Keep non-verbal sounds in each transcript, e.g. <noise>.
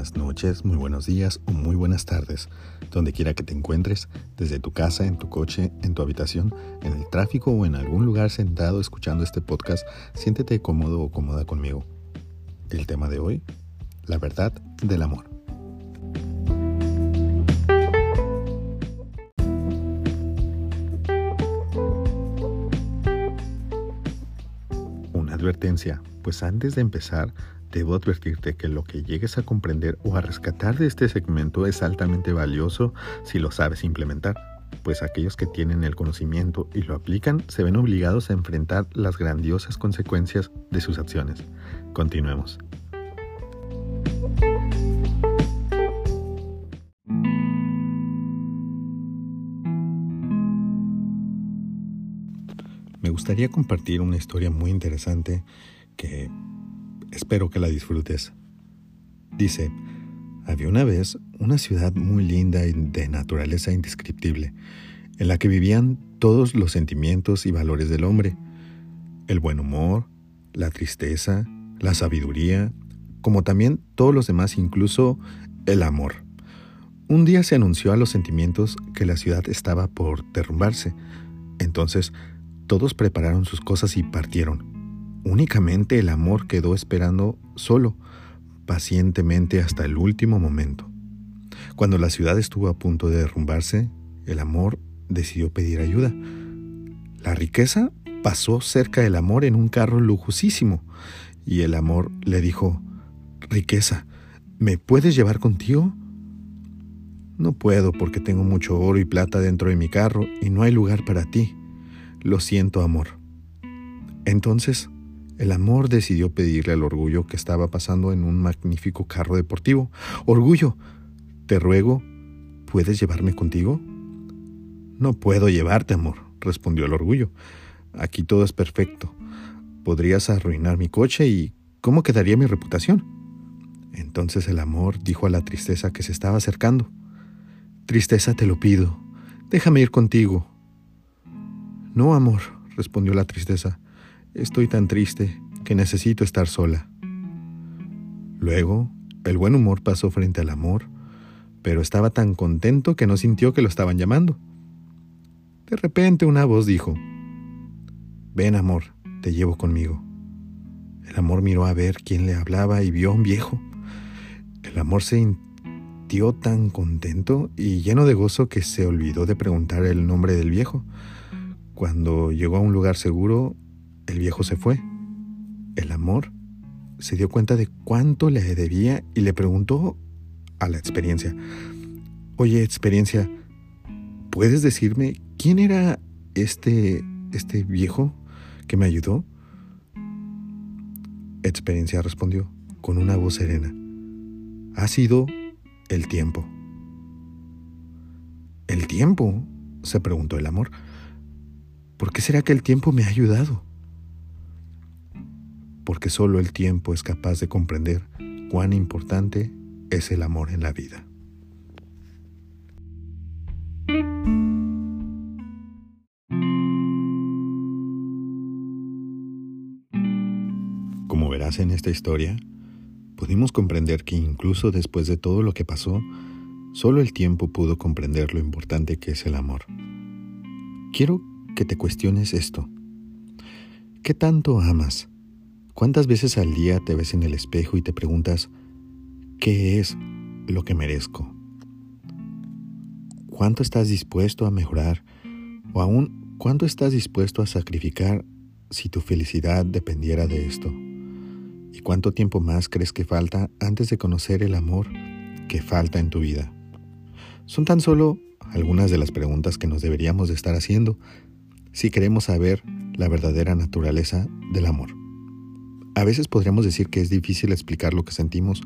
buenas noches, muy buenos días o muy buenas tardes, donde quiera que te encuentres, desde tu casa, en tu coche, en tu habitación, en el tráfico o en algún lugar sentado escuchando este podcast, siéntete cómodo o cómoda conmigo. El tema de hoy, la verdad del amor. Una advertencia, pues antes de empezar, Debo advertirte que lo que llegues a comprender o a rescatar de este segmento es altamente valioso si lo sabes implementar, pues aquellos que tienen el conocimiento y lo aplican se ven obligados a enfrentar las grandiosas consecuencias de sus acciones. Continuemos. Me gustaría compartir una historia muy interesante que Espero que la disfrutes. Dice, había una vez una ciudad muy linda y de naturaleza indescriptible, en la que vivían todos los sentimientos y valores del hombre, el buen humor, la tristeza, la sabiduría, como también todos los demás, incluso el amor. Un día se anunció a los sentimientos que la ciudad estaba por derrumbarse, entonces todos prepararon sus cosas y partieron. Únicamente el amor quedó esperando solo, pacientemente hasta el último momento. Cuando la ciudad estuvo a punto de derrumbarse, el amor decidió pedir ayuda. La riqueza pasó cerca del amor en un carro lujosísimo y el amor le dijo, riqueza, ¿me puedes llevar contigo? No puedo porque tengo mucho oro y plata dentro de mi carro y no hay lugar para ti. Lo siento, amor. Entonces el amor decidió pedirle al orgullo que estaba pasando en un magnífico carro deportivo. Orgullo, te ruego, ¿puedes llevarme contigo? No puedo llevarte, amor, respondió el orgullo. Aquí todo es perfecto. Podrías arruinar mi coche y ¿cómo quedaría mi reputación? Entonces el amor dijo a la tristeza que se estaba acercando. Tristeza, te lo pido. Déjame ir contigo. No, amor, respondió la tristeza. Estoy tan triste que necesito estar sola. Luego, el buen humor pasó frente al amor, pero estaba tan contento que no sintió que lo estaban llamando. De repente una voz dijo, Ven amor, te llevo conmigo. El amor miró a ver quién le hablaba y vio a un viejo. El amor se sintió tan contento y lleno de gozo que se olvidó de preguntar el nombre del viejo. Cuando llegó a un lugar seguro, el viejo se fue. El amor se dio cuenta de cuánto le debía y le preguntó a la experiencia, oye experiencia, ¿puedes decirme quién era este, este viejo que me ayudó? Experiencia respondió con una voz serena, ha sido el tiempo. ¿El tiempo? se preguntó el amor. ¿Por qué será que el tiempo me ha ayudado? Porque solo el tiempo es capaz de comprender cuán importante es el amor en la vida. Como verás en esta historia, pudimos comprender que incluso después de todo lo que pasó, solo el tiempo pudo comprender lo importante que es el amor. Quiero que te cuestiones esto. ¿Qué tanto amas? ¿Cuántas veces al día te ves en el espejo y te preguntas, ¿qué es lo que merezco? ¿Cuánto estás dispuesto a mejorar? O aún, ¿cuánto estás dispuesto a sacrificar si tu felicidad dependiera de esto? ¿Y cuánto tiempo más crees que falta antes de conocer el amor que falta en tu vida? Son tan solo algunas de las preguntas que nos deberíamos de estar haciendo si queremos saber la verdadera naturaleza del amor. A veces podríamos decir que es difícil explicar lo que sentimos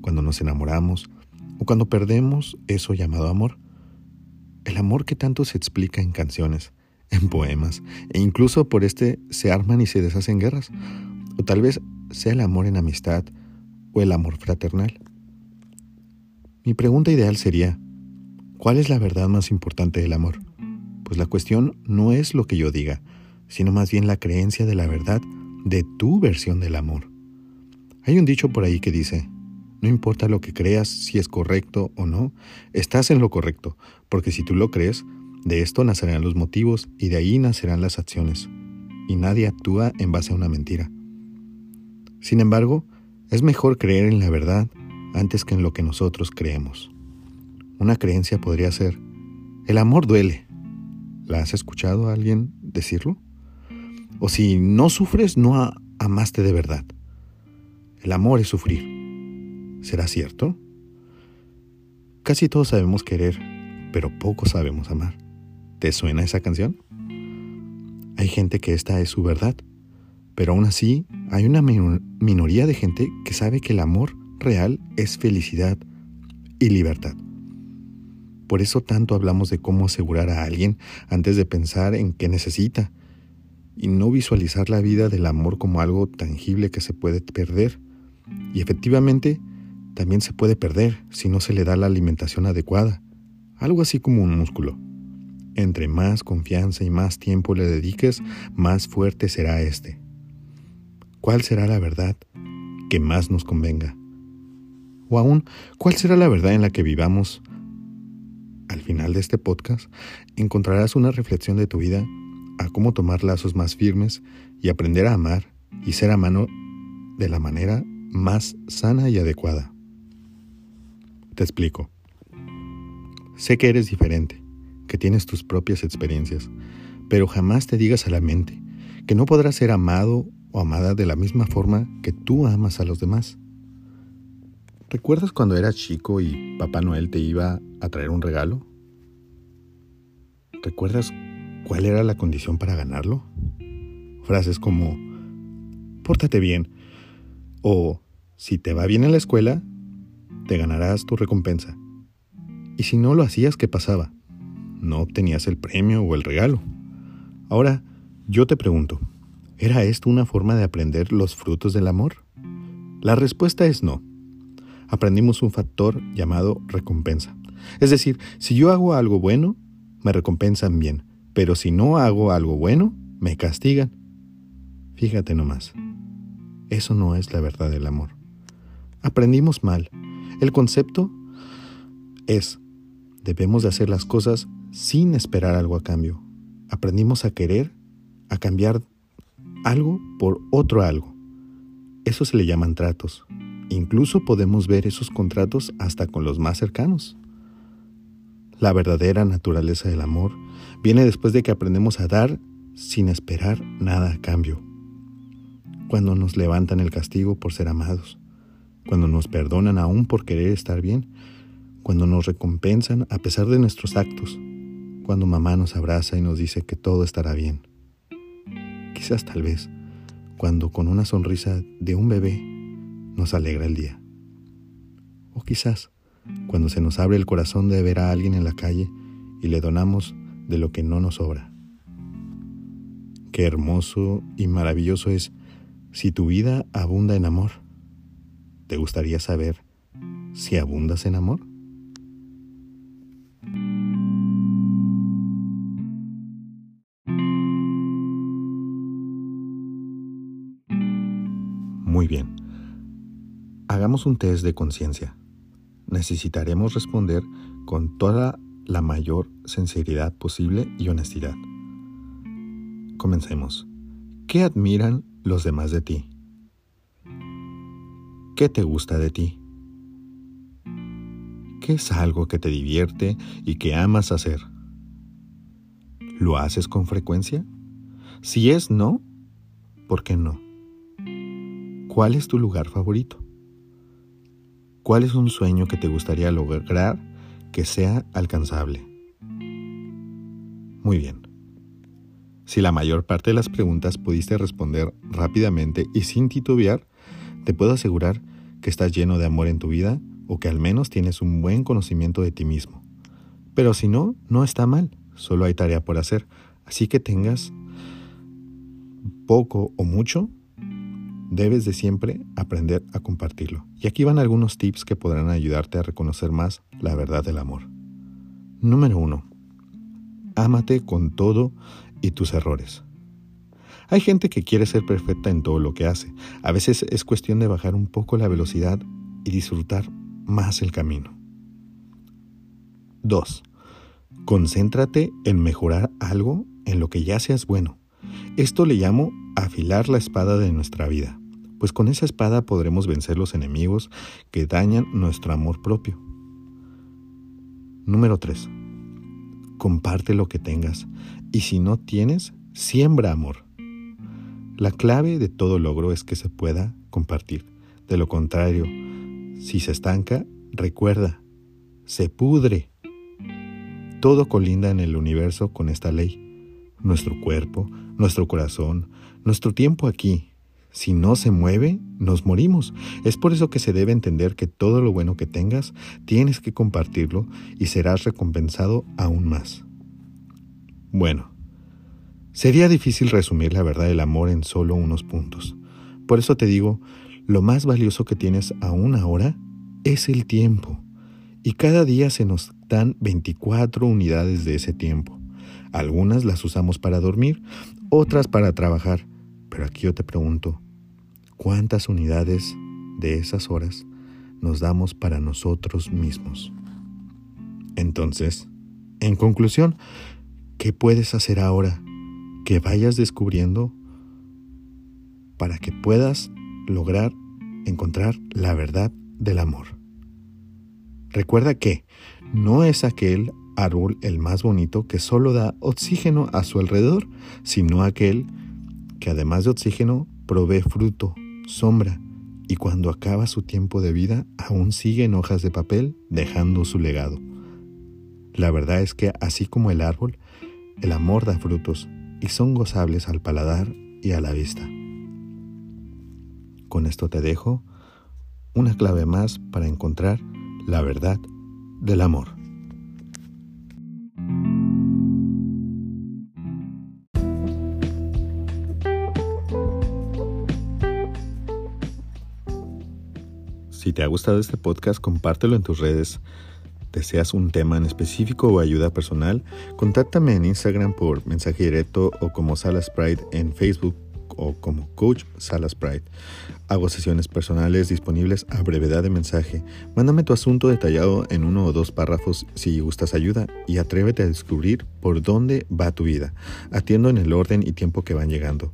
cuando nos enamoramos o cuando perdemos eso llamado amor. El amor que tanto se explica en canciones, <laughs> en poemas, e incluso por este se arman y se deshacen guerras. O tal vez sea el amor en amistad o el amor fraternal. Mi pregunta ideal sería, ¿cuál es la verdad más importante del amor? Pues la cuestión no es lo que yo diga, sino más bien la creencia de la verdad de tu versión del amor. Hay un dicho por ahí que dice, no importa lo que creas, si es correcto o no, estás en lo correcto, porque si tú lo crees, de esto nacerán los motivos y de ahí nacerán las acciones, y nadie actúa en base a una mentira. Sin embargo, es mejor creer en la verdad antes que en lo que nosotros creemos. Una creencia podría ser, el amor duele. ¿La has escuchado a alguien decirlo? O si no sufres, no amaste de verdad. El amor es sufrir. ¿Será cierto? Casi todos sabemos querer, pero poco sabemos amar. ¿Te suena esa canción? Hay gente que esta es su verdad, pero aún así hay una minoría de gente que sabe que el amor real es felicidad y libertad. Por eso tanto hablamos de cómo asegurar a alguien antes de pensar en qué necesita y no visualizar la vida del amor como algo tangible que se puede perder. Y efectivamente, también se puede perder si no se le da la alimentación adecuada, algo así como un músculo. Entre más confianza y más tiempo le dediques, más fuerte será este. ¿Cuál será la verdad que más nos convenga? O aún, ¿cuál será la verdad en la que vivamos? Al final de este podcast encontrarás una reflexión de tu vida a cómo tomar lazos más firmes y aprender a amar y ser a mano de la manera más sana y adecuada. Te explico. Sé que eres diferente que tienes tus propias experiencias, pero jamás te digas a la mente que no podrás ser amado o amada de la misma forma que tú amas a los demás. ¿Recuerdas cuando eras chico y Papá Noel te iba a traer un regalo? ¿Recuerdas cuál era la condición para ganarlo? Frases como, pórtate bien, o si te va bien en la escuela, te ganarás tu recompensa. Y si no lo hacías, ¿qué pasaba? no obtenías el premio o el regalo. Ahora, yo te pregunto, ¿era esto una forma de aprender los frutos del amor? La respuesta es no. Aprendimos un factor llamado recompensa. Es decir, si yo hago algo bueno, me recompensan bien, pero si no hago algo bueno, me castigan. Fíjate nomás, eso no es la verdad del amor. Aprendimos mal. El concepto es, debemos de hacer las cosas sin esperar algo a cambio. Aprendimos a querer, a cambiar algo por otro algo. Eso se le llaman tratos. Incluso podemos ver esos contratos hasta con los más cercanos. La verdadera naturaleza del amor viene después de que aprendemos a dar sin esperar nada a cambio. Cuando nos levantan el castigo por ser amados, cuando nos perdonan aún por querer estar bien, cuando nos recompensan a pesar de nuestros actos, cuando mamá nos abraza y nos dice que todo estará bien. Quizás tal vez cuando con una sonrisa de un bebé nos alegra el día. O quizás cuando se nos abre el corazón de ver a alguien en la calle y le donamos de lo que no nos sobra. Qué hermoso y maravilloso es si tu vida abunda en amor. ¿Te gustaría saber si abundas en amor? Muy bien. Hagamos un test de conciencia. Necesitaremos responder con toda la mayor sinceridad posible y honestidad. Comencemos. ¿Qué admiran los demás de ti? ¿Qué te gusta de ti? ¿Qué es algo que te divierte y que amas hacer? ¿Lo haces con frecuencia? Si es no, ¿por qué no? ¿Cuál es tu lugar favorito? ¿Cuál es un sueño que te gustaría lograr que sea alcanzable? Muy bien. Si la mayor parte de las preguntas pudiste responder rápidamente y sin titubear, te puedo asegurar que estás lleno de amor en tu vida o que al menos tienes un buen conocimiento de ti mismo. Pero si no, no está mal, solo hay tarea por hacer, así que tengas poco o mucho, debes de siempre aprender a compartirlo. Y aquí van algunos tips que podrán ayudarte a reconocer más la verdad del amor. Número 1. Ámate con todo y tus errores. Hay gente que quiere ser perfecta en todo lo que hace. A veces es cuestión de bajar un poco la velocidad y disfrutar más el camino. 2. Concéntrate en mejorar algo en lo que ya seas bueno. Esto le llamo afilar la espada de nuestra vida, pues con esa espada podremos vencer los enemigos que dañan nuestro amor propio. Número 3. Comparte lo que tengas y si no tienes, siembra amor. La clave de todo logro es que se pueda compartir. De lo contrario, si se estanca, recuerda, se pudre. Todo colinda en el universo con esta ley. Nuestro cuerpo, nuestro corazón, nuestro tiempo aquí. Si no se mueve, nos morimos. Es por eso que se debe entender que todo lo bueno que tengas, tienes que compartirlo y serás recompensado aún más. Bueno, Sería difícil resumir la verdad del amor en solo unos puntos. Por eso te digo, lo más valioso que tienes aún ahora es el tiempo. Y cada día se nos dan 24 unidades de ese tiempo. Algunas las usamos para dormir, otras para trabajar. Pero aquí yo te pregunto, ¿cuántas unidades de esas horas nos damos para nosotros mismos? Entonces, en conclusión, ¿qué puedes hacer ahora que vayas descubriendo para que puedas lograr encontrar la verdad del amor. Recuerda que no es aquel árbol el más bonito que solo da oxígeno a su alrededor, sino aquel que además de oxígeno provee fruto, sombra, y cuando acaba su tiempo de vida aún sigue en hojas de papel dejando su legado. La verdad es que así como el árbol, el amor da frutos y son gozables al paladar y a la vista. Con esto te dejo una clave más para encontrar la verdad del amor. Si te ha gustado este podcast, compártelo en tus redes deseas un tema en específico o ayuda personal, contáctame en Instagram por mensaje directo o como Salas Pride en Facebook o como Coach Salas Pride. Hago sesiones personales disponibles a brevedad de mensaje. Mándame tu asunto detallado en uno o dos párrafos si gustas ayuda y atrévete a descubrir por dónde va tu vida. Atiendo en el orden y tiempo que van llegando.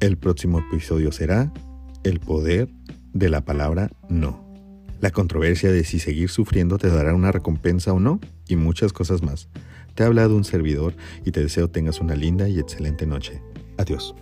El próximo episodio será El poder de la palabra no la controversia de si seguir sufriendo te dará una recompensa o no, y muchas cosas más. Te ha hablado un servidor y te deseo tengas una linda y excelente noche. Adiós.